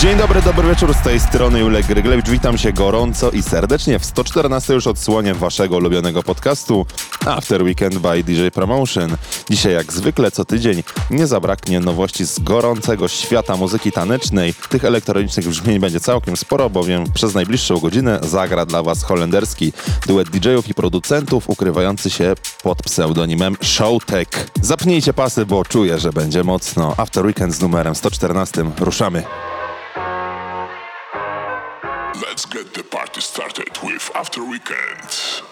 Dzień dobry, dobry wieczór, z tej strony Julek Gryglewicz. Witam się gorąco i serdecznie w 114 już odsłonie waszego ulubionego podcastu After Weekend by DJ Promotion. Dzisiaj jak zwykle co tydzień nie zabraknie nowości z gorącego świata muzyki tanecznej. Tych elektronicznych brzmień będzie całkiem sporo, bowiem przez najbliższą godzinę zagra dla was holenderski duet DJ-ów i producentów ukrywający się pod pseudonimem Showtech. Zapnijcie pasy, bo czuję, że będzie mocno. After Weekend z numerem 114. Ruszamy. Let's get the party started with After Weekend.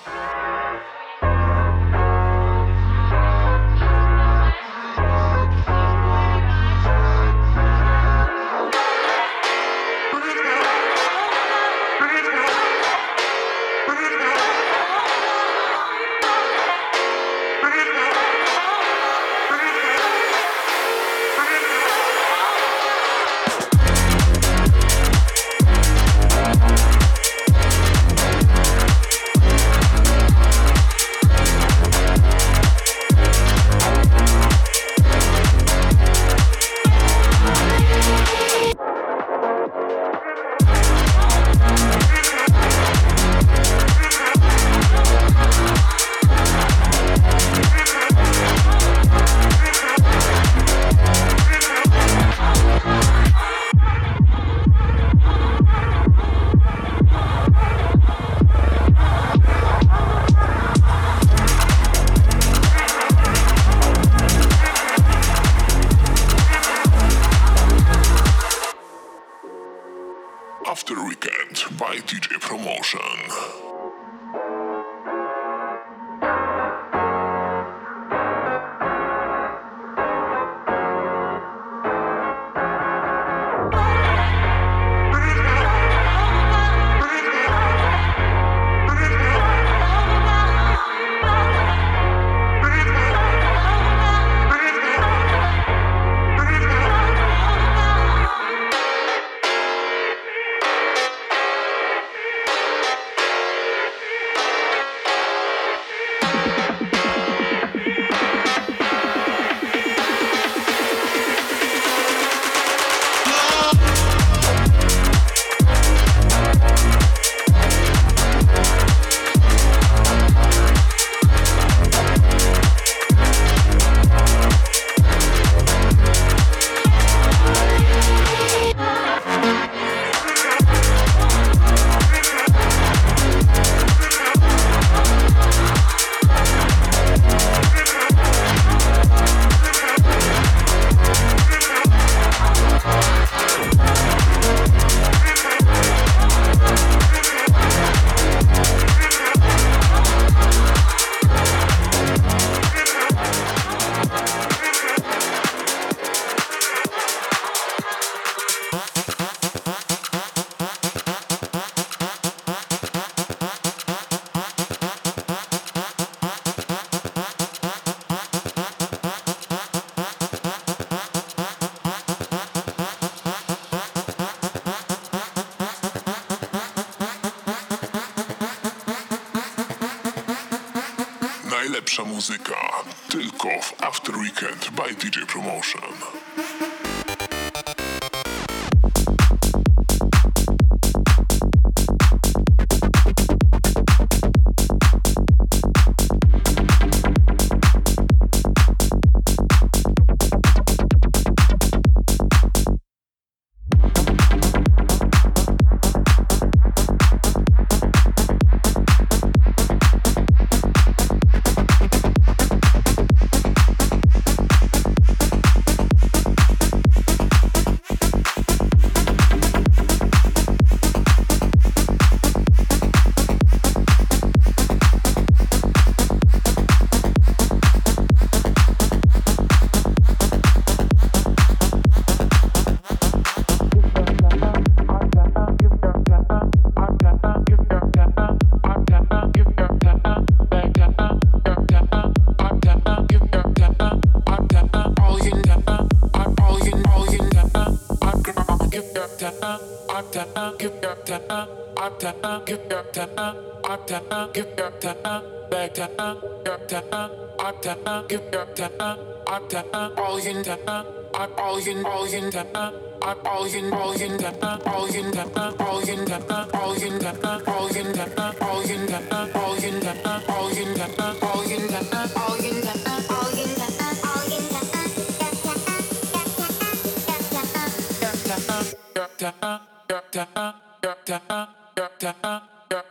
Uh-huh. You're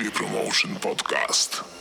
DJ Promotion Podcast.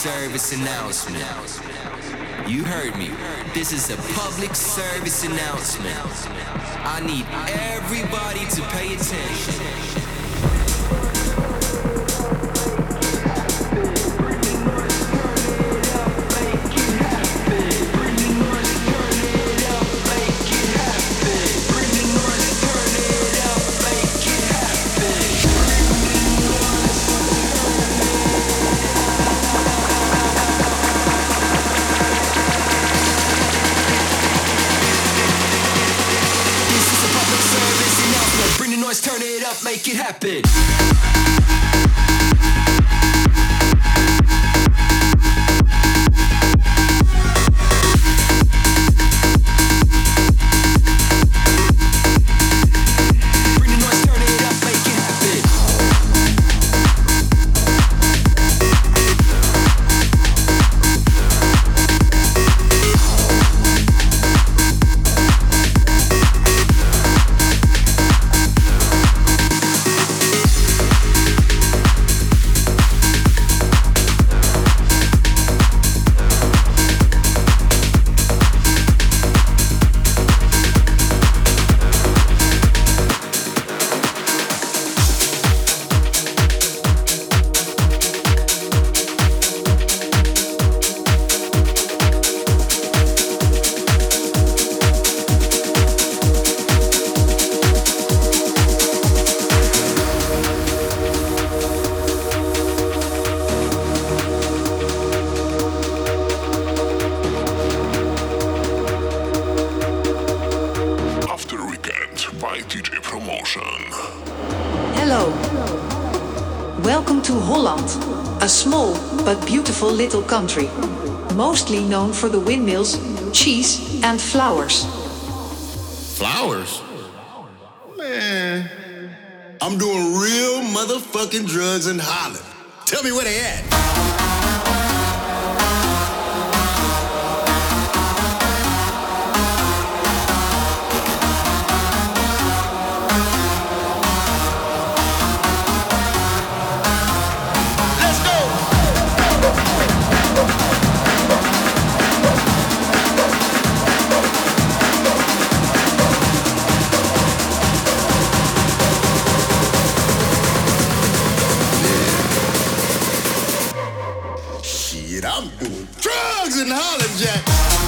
service announcement. You heard me. This is a public service announcement. I need everybody to pay attention. country, mostly known for the windmills, cheese, and flowers. Flowers? Man. I'm doing real motherfucking drugs in Holland. Tell me where they at. Shit, I'm doing drugs in Holland, Jack.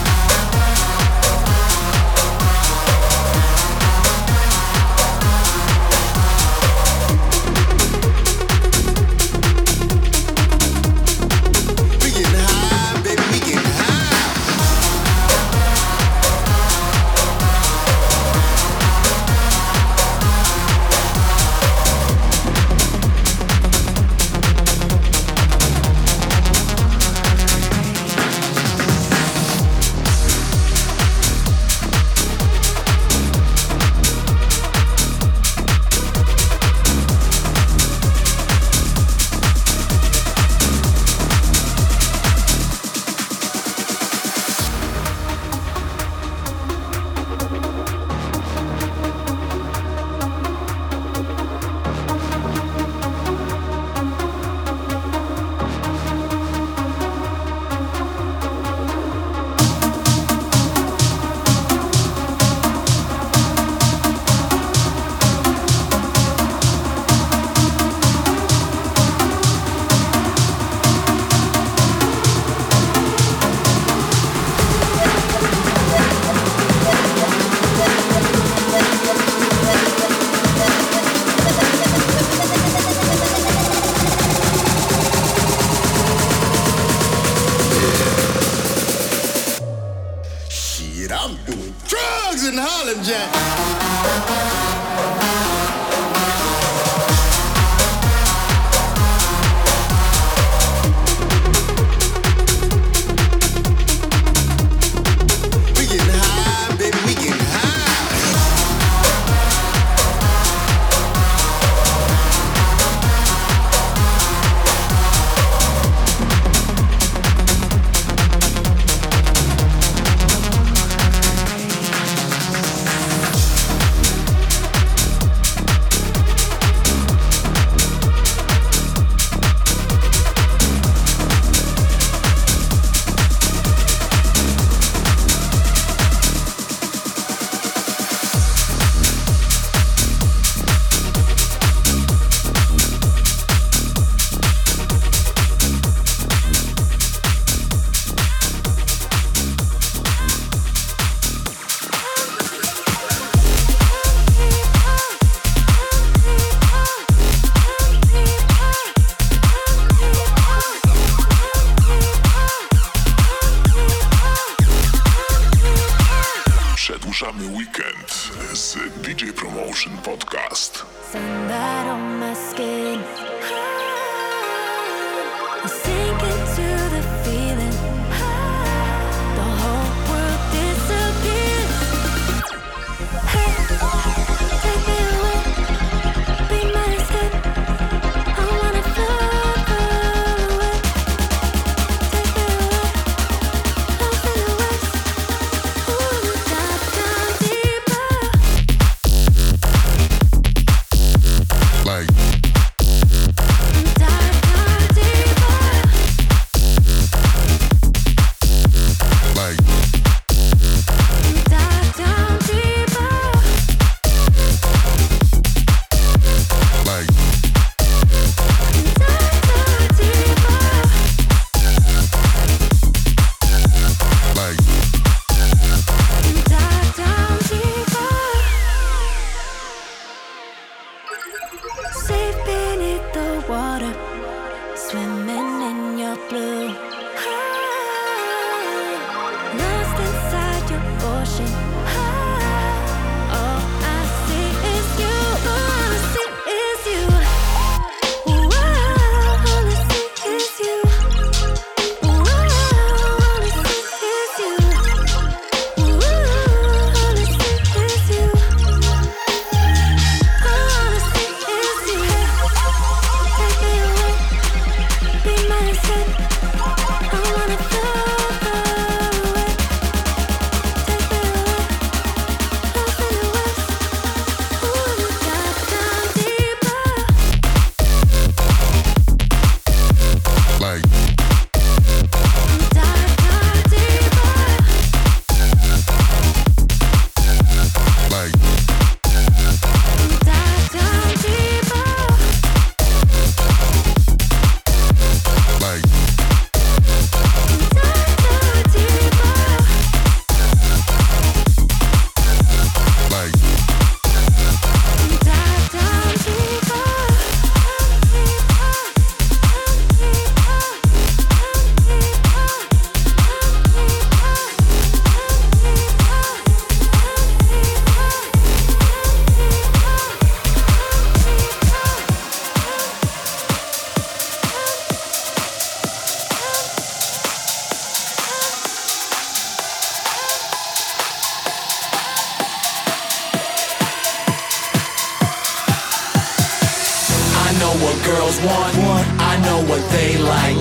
girls want. I know what they like.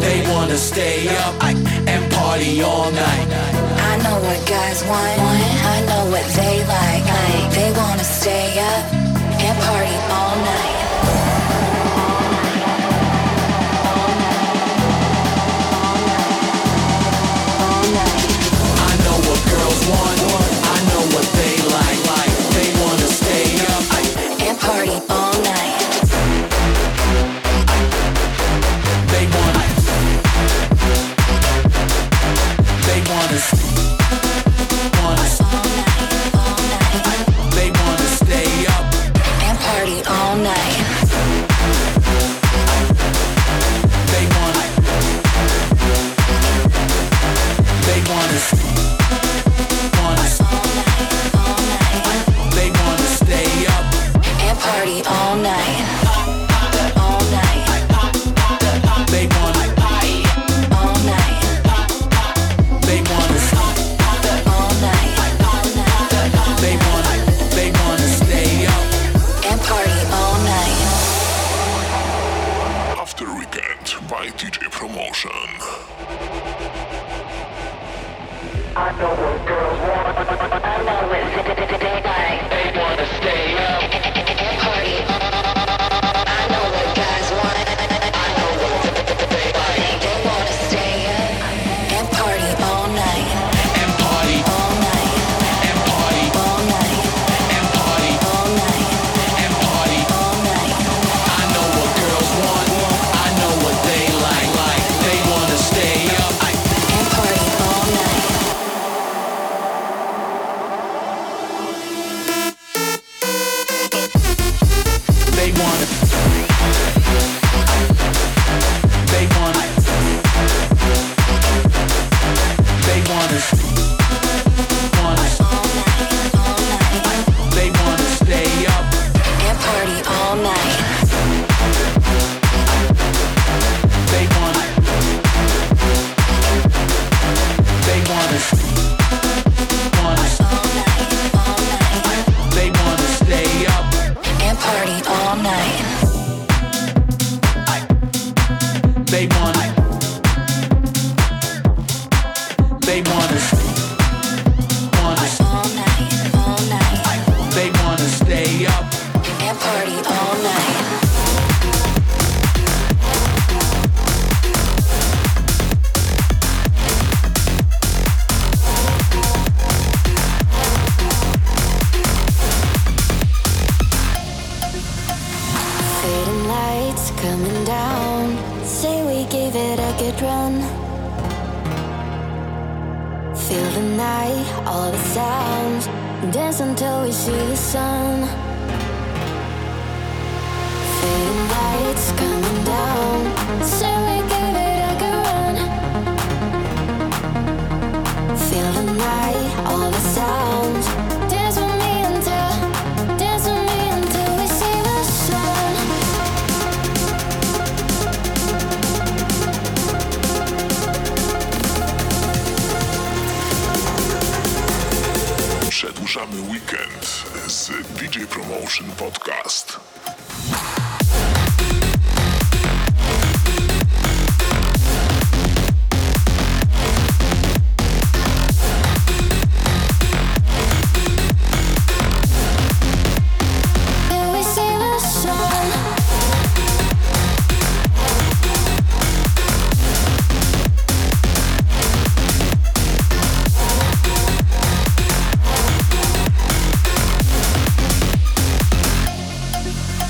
They wanna stay up and party all night. I know what guys want. I know what they like. They wanna stay up and party all night.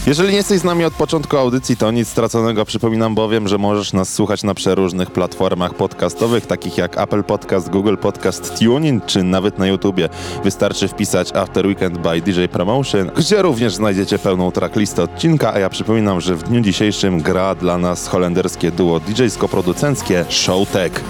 Jeżeli nie jesteś z nami od początku audycji, to nic straconego. Przypominam bowiem, że możesz nas słuchać na przeróżnych platformach podcastowych, takich jak Apple Podcast, Google Podcast, TuneIn, czy nawet na YouTubie. Wystarczy wpisać After Weekend by DJ Promotion, gdzie również znajdziecie pełną tracklistę odcinka, a ja przypominam, że w dniu dzisiejszym gra dla nas holenderskie duo DJ-sko-producenckie Showtek.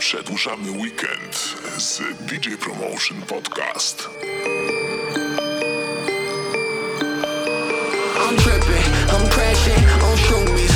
Przedłużamy weekend z DJ Promotion Podcast. I'm tripping, I'm crashing, on show me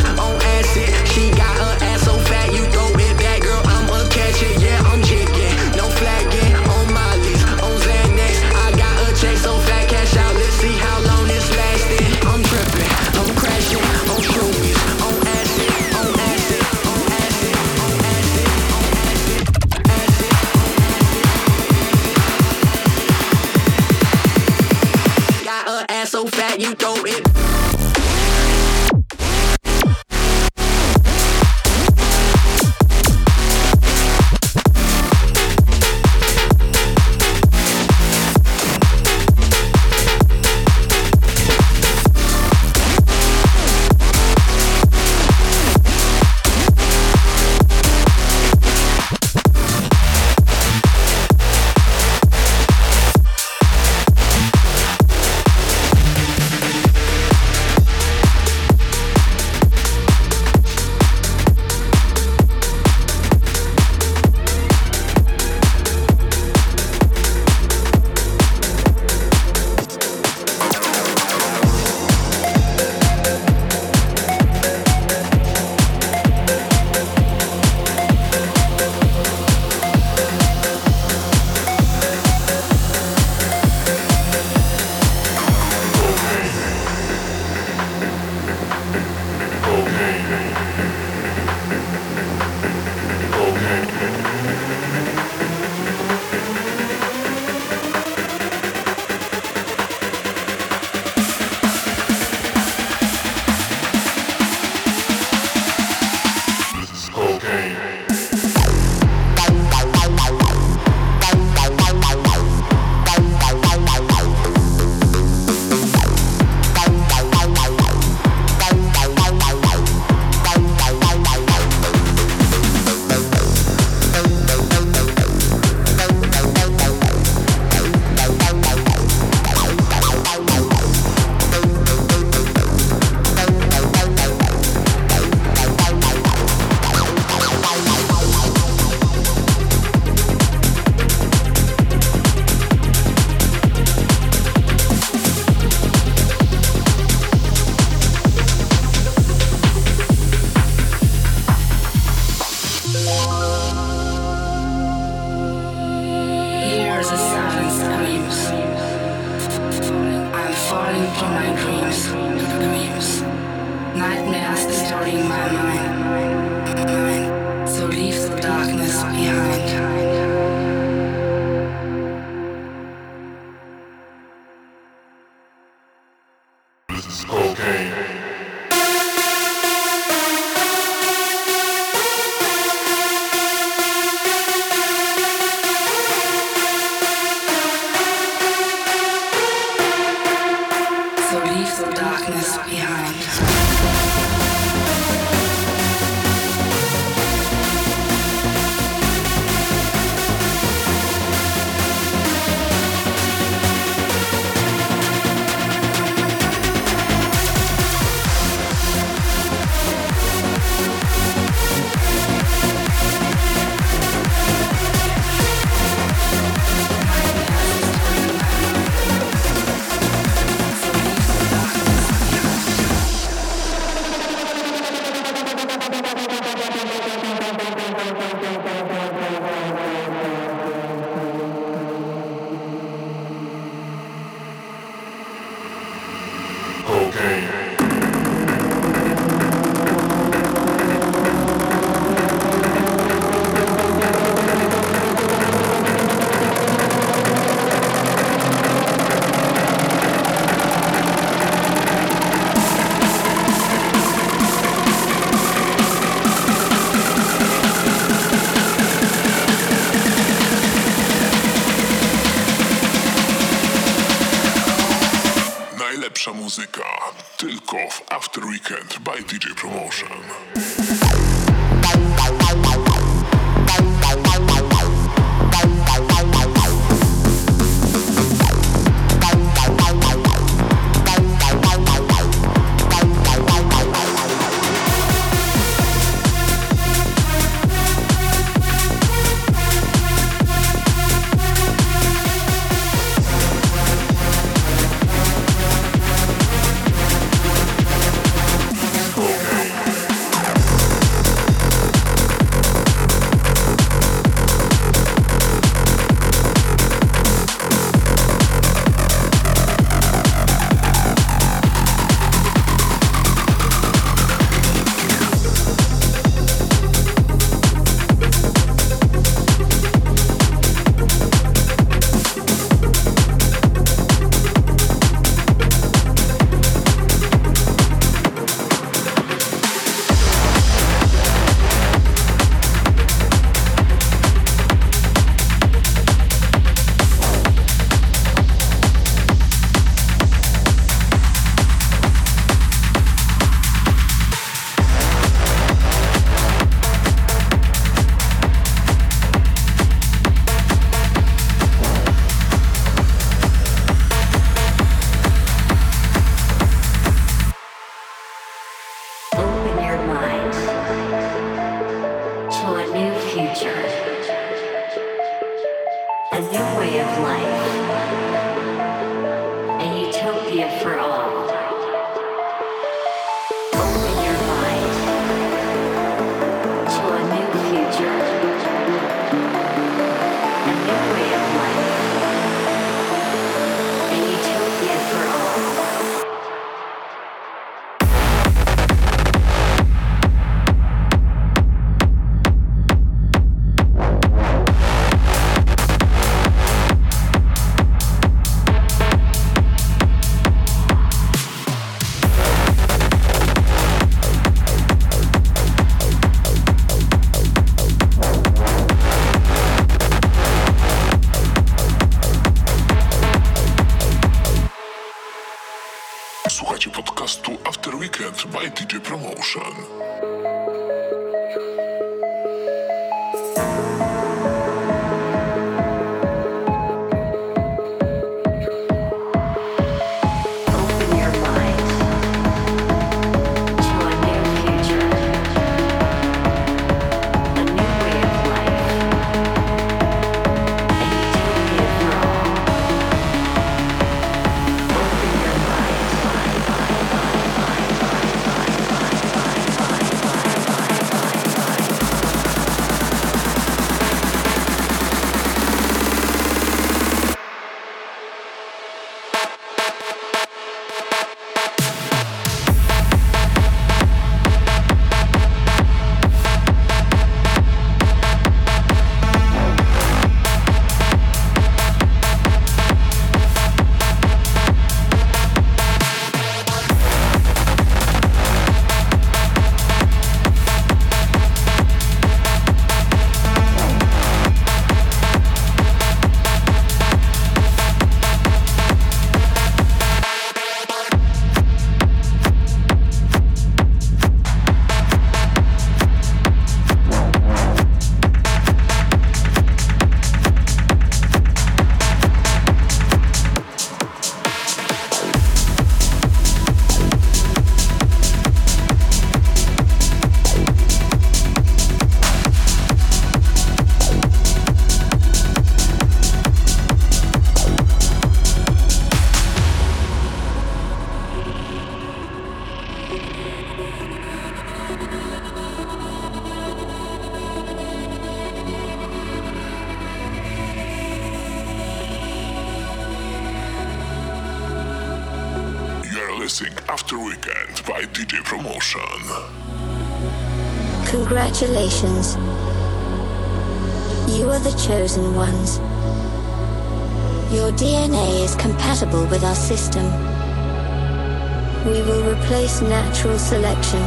replace natural selection.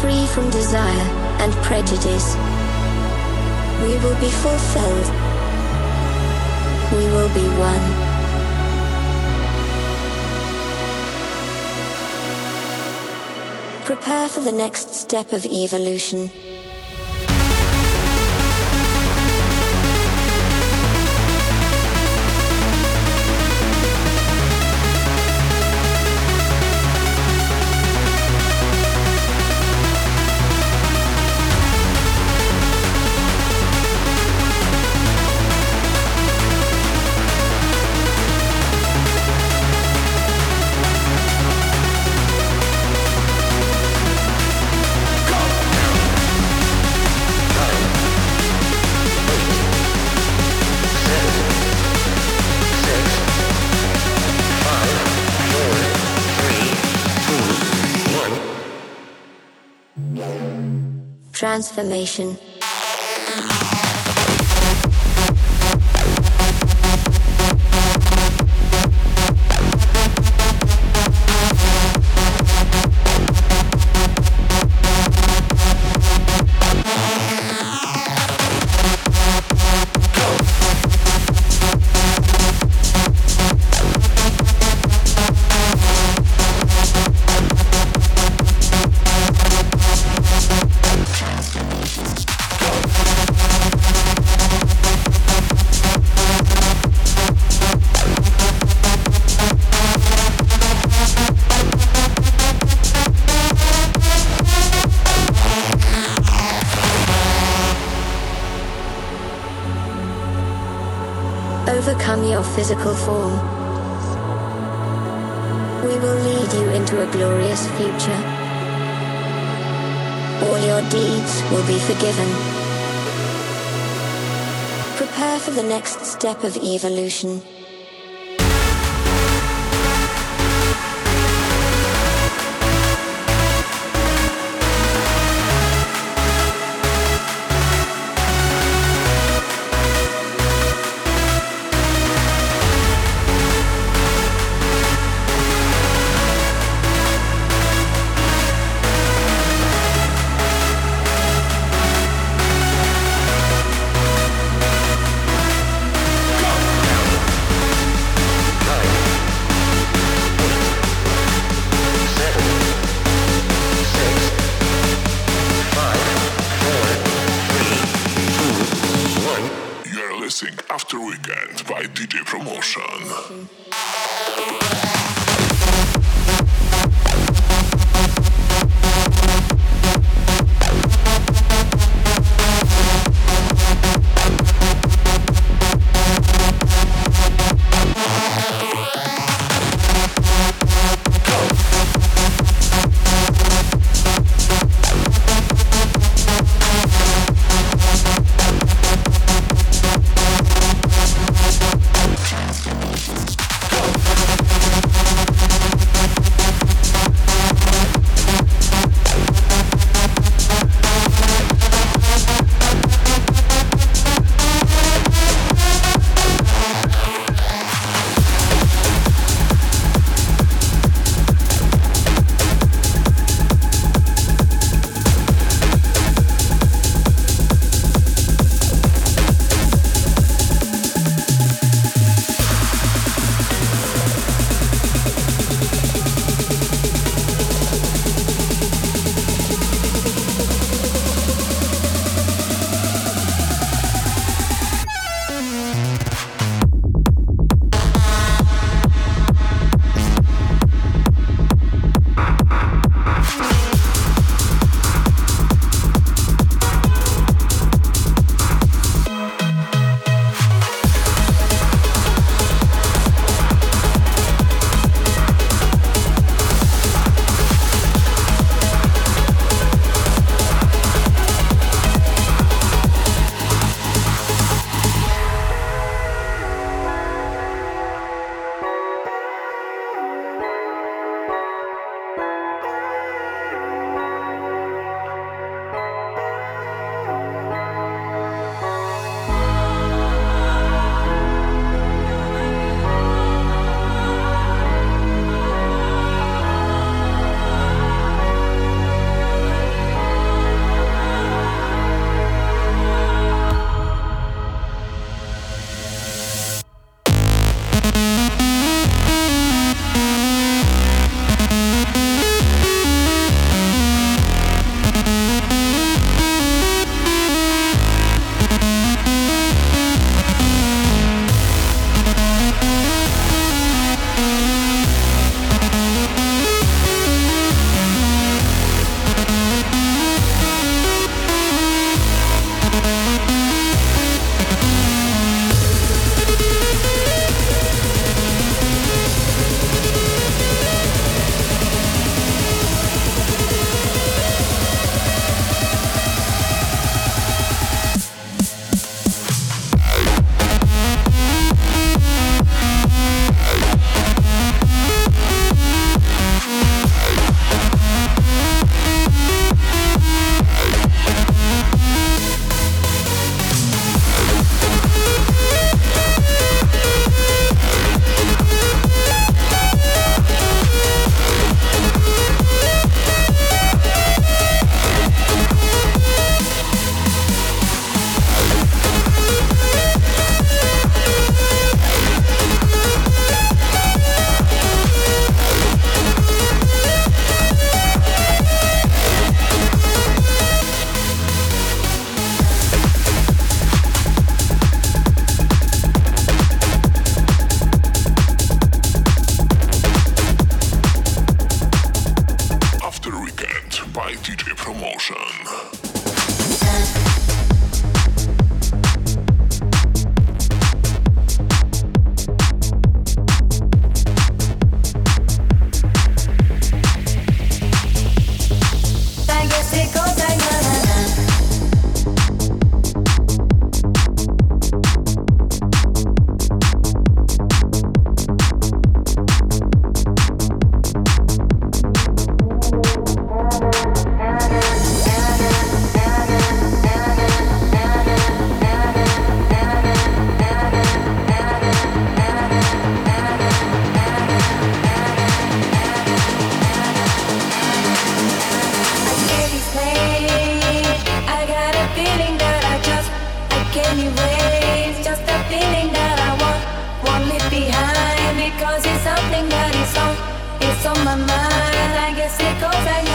Free from desire and prejudice. We will be fulfilled. We will be one. Prepare for the next step of evolution. Transformation. Your physical form. We will lead you into a glorious future. All your deeds will be forgiven. Prepare for the next step of evolution. on my mind. I guess it goes like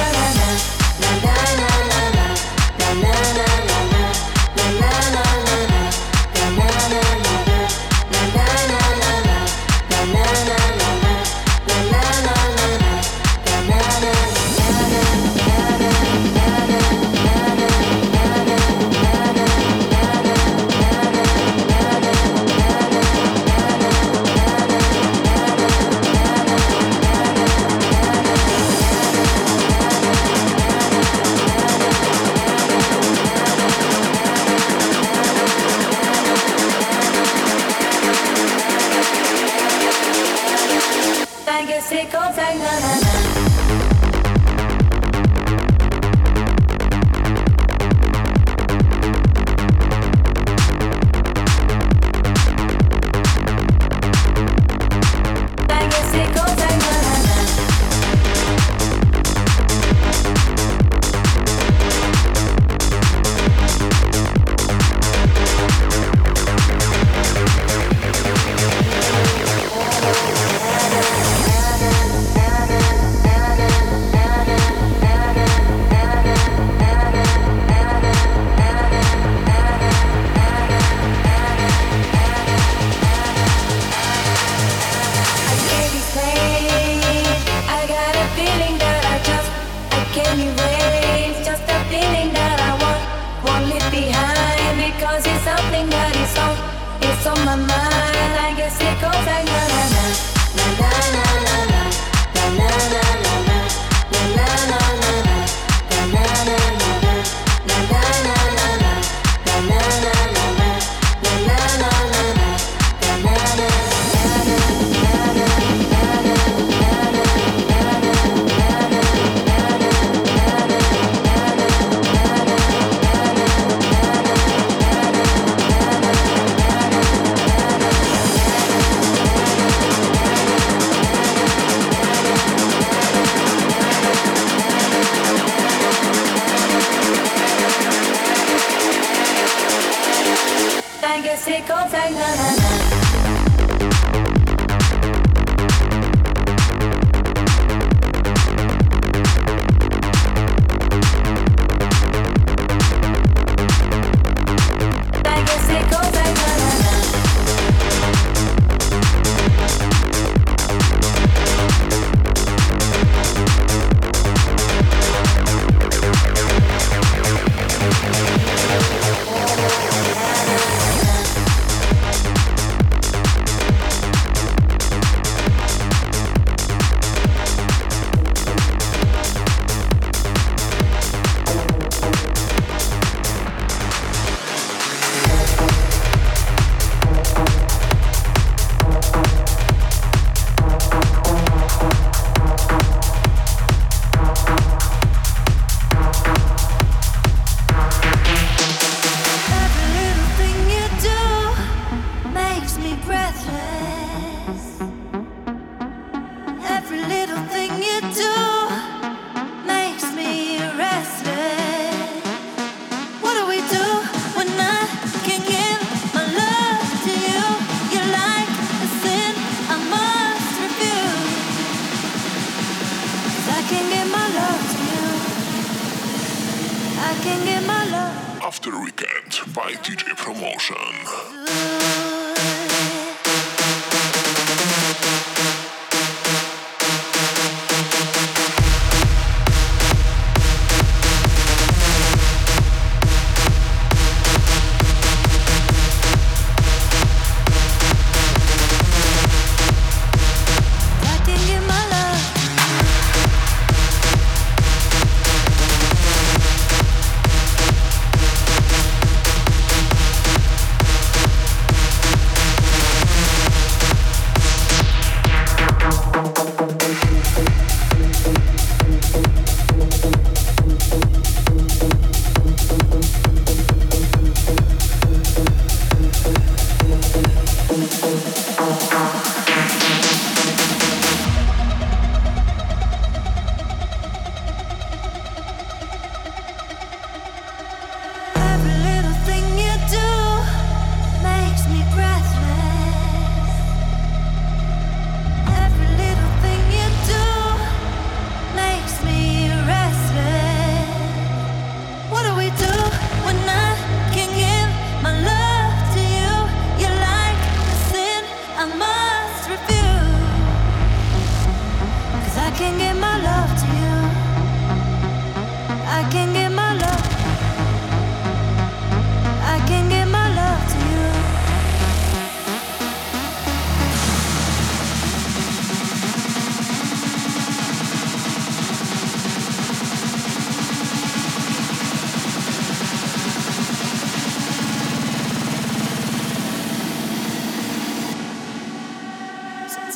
by DJ Promotion.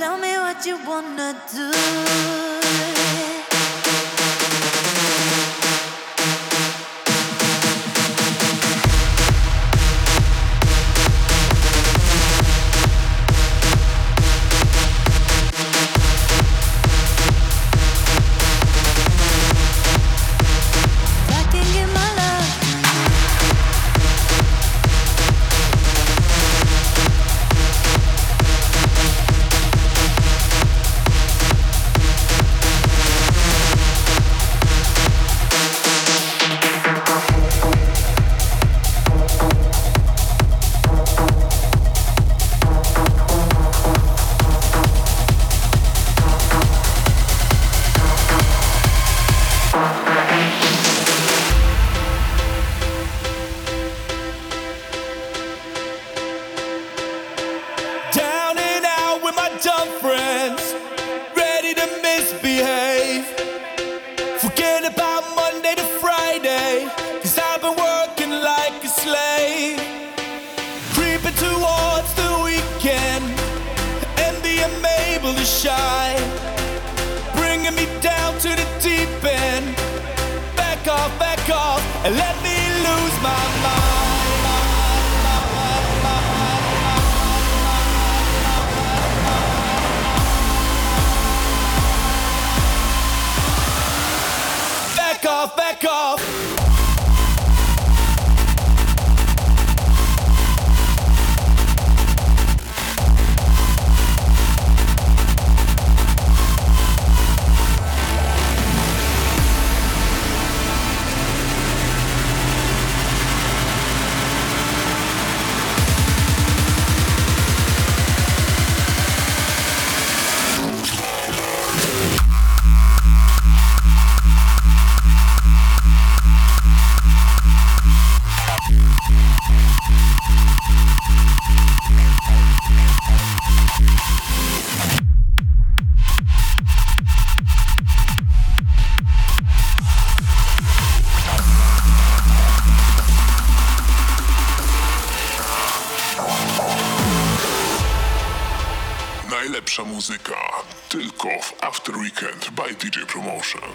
Tell me what you wanna do. DJ Promotion.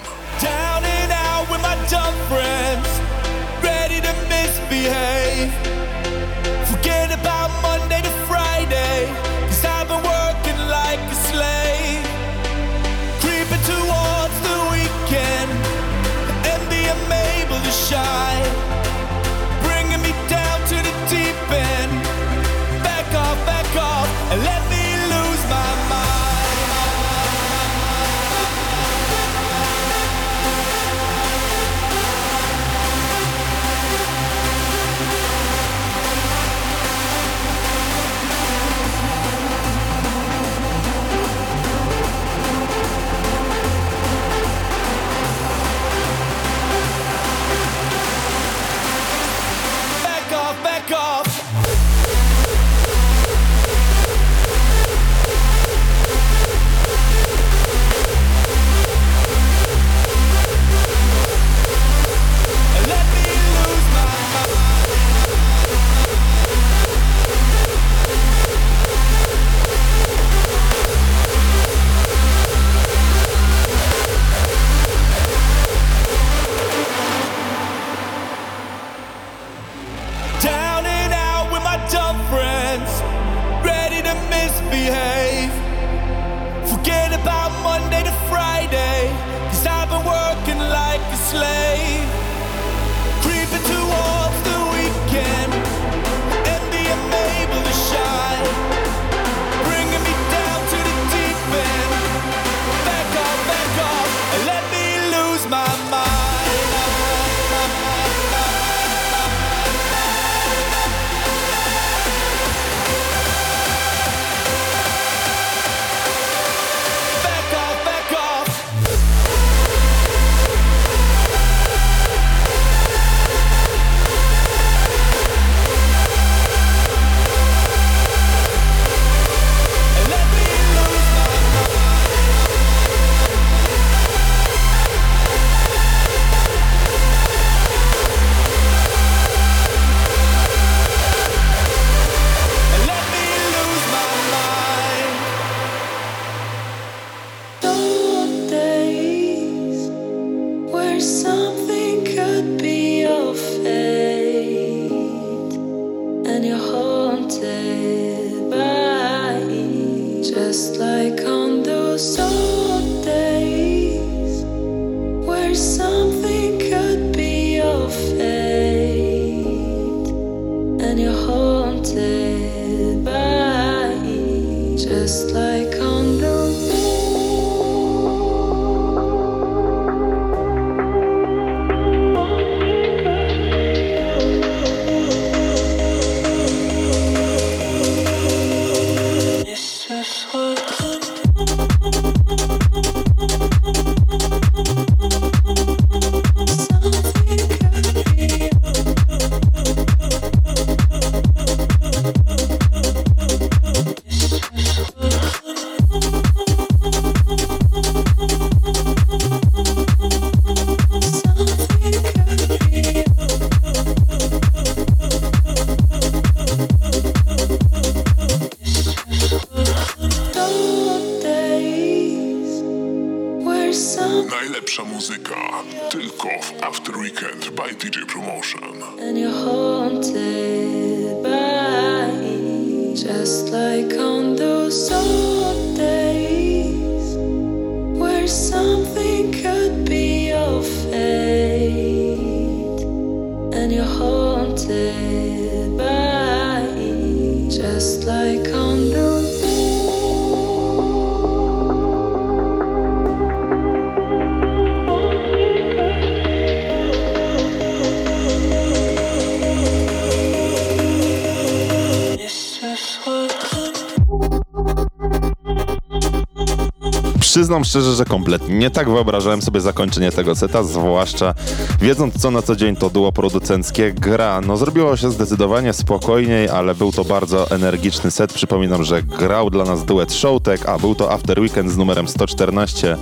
Przyznam szczerze, że kompletnie nie tak wyobrażałem sobie zakończenie tego seta, zwłaszcza wiedząc co na co dzień to duo producenckie gra. No zrobiło się zdecydowanie spokojniej, ale był to bardzo energiczny set. Przypominam, że grał dla nas duet Showtek, a był to After Weekend z numerem 114.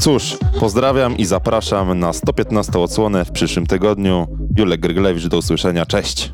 Cóż, pozdrawiam i zapraszam na 115 odsłonę w przyszłym tygodniu. Julek Gryglewicz, do usłyszenia, cześć!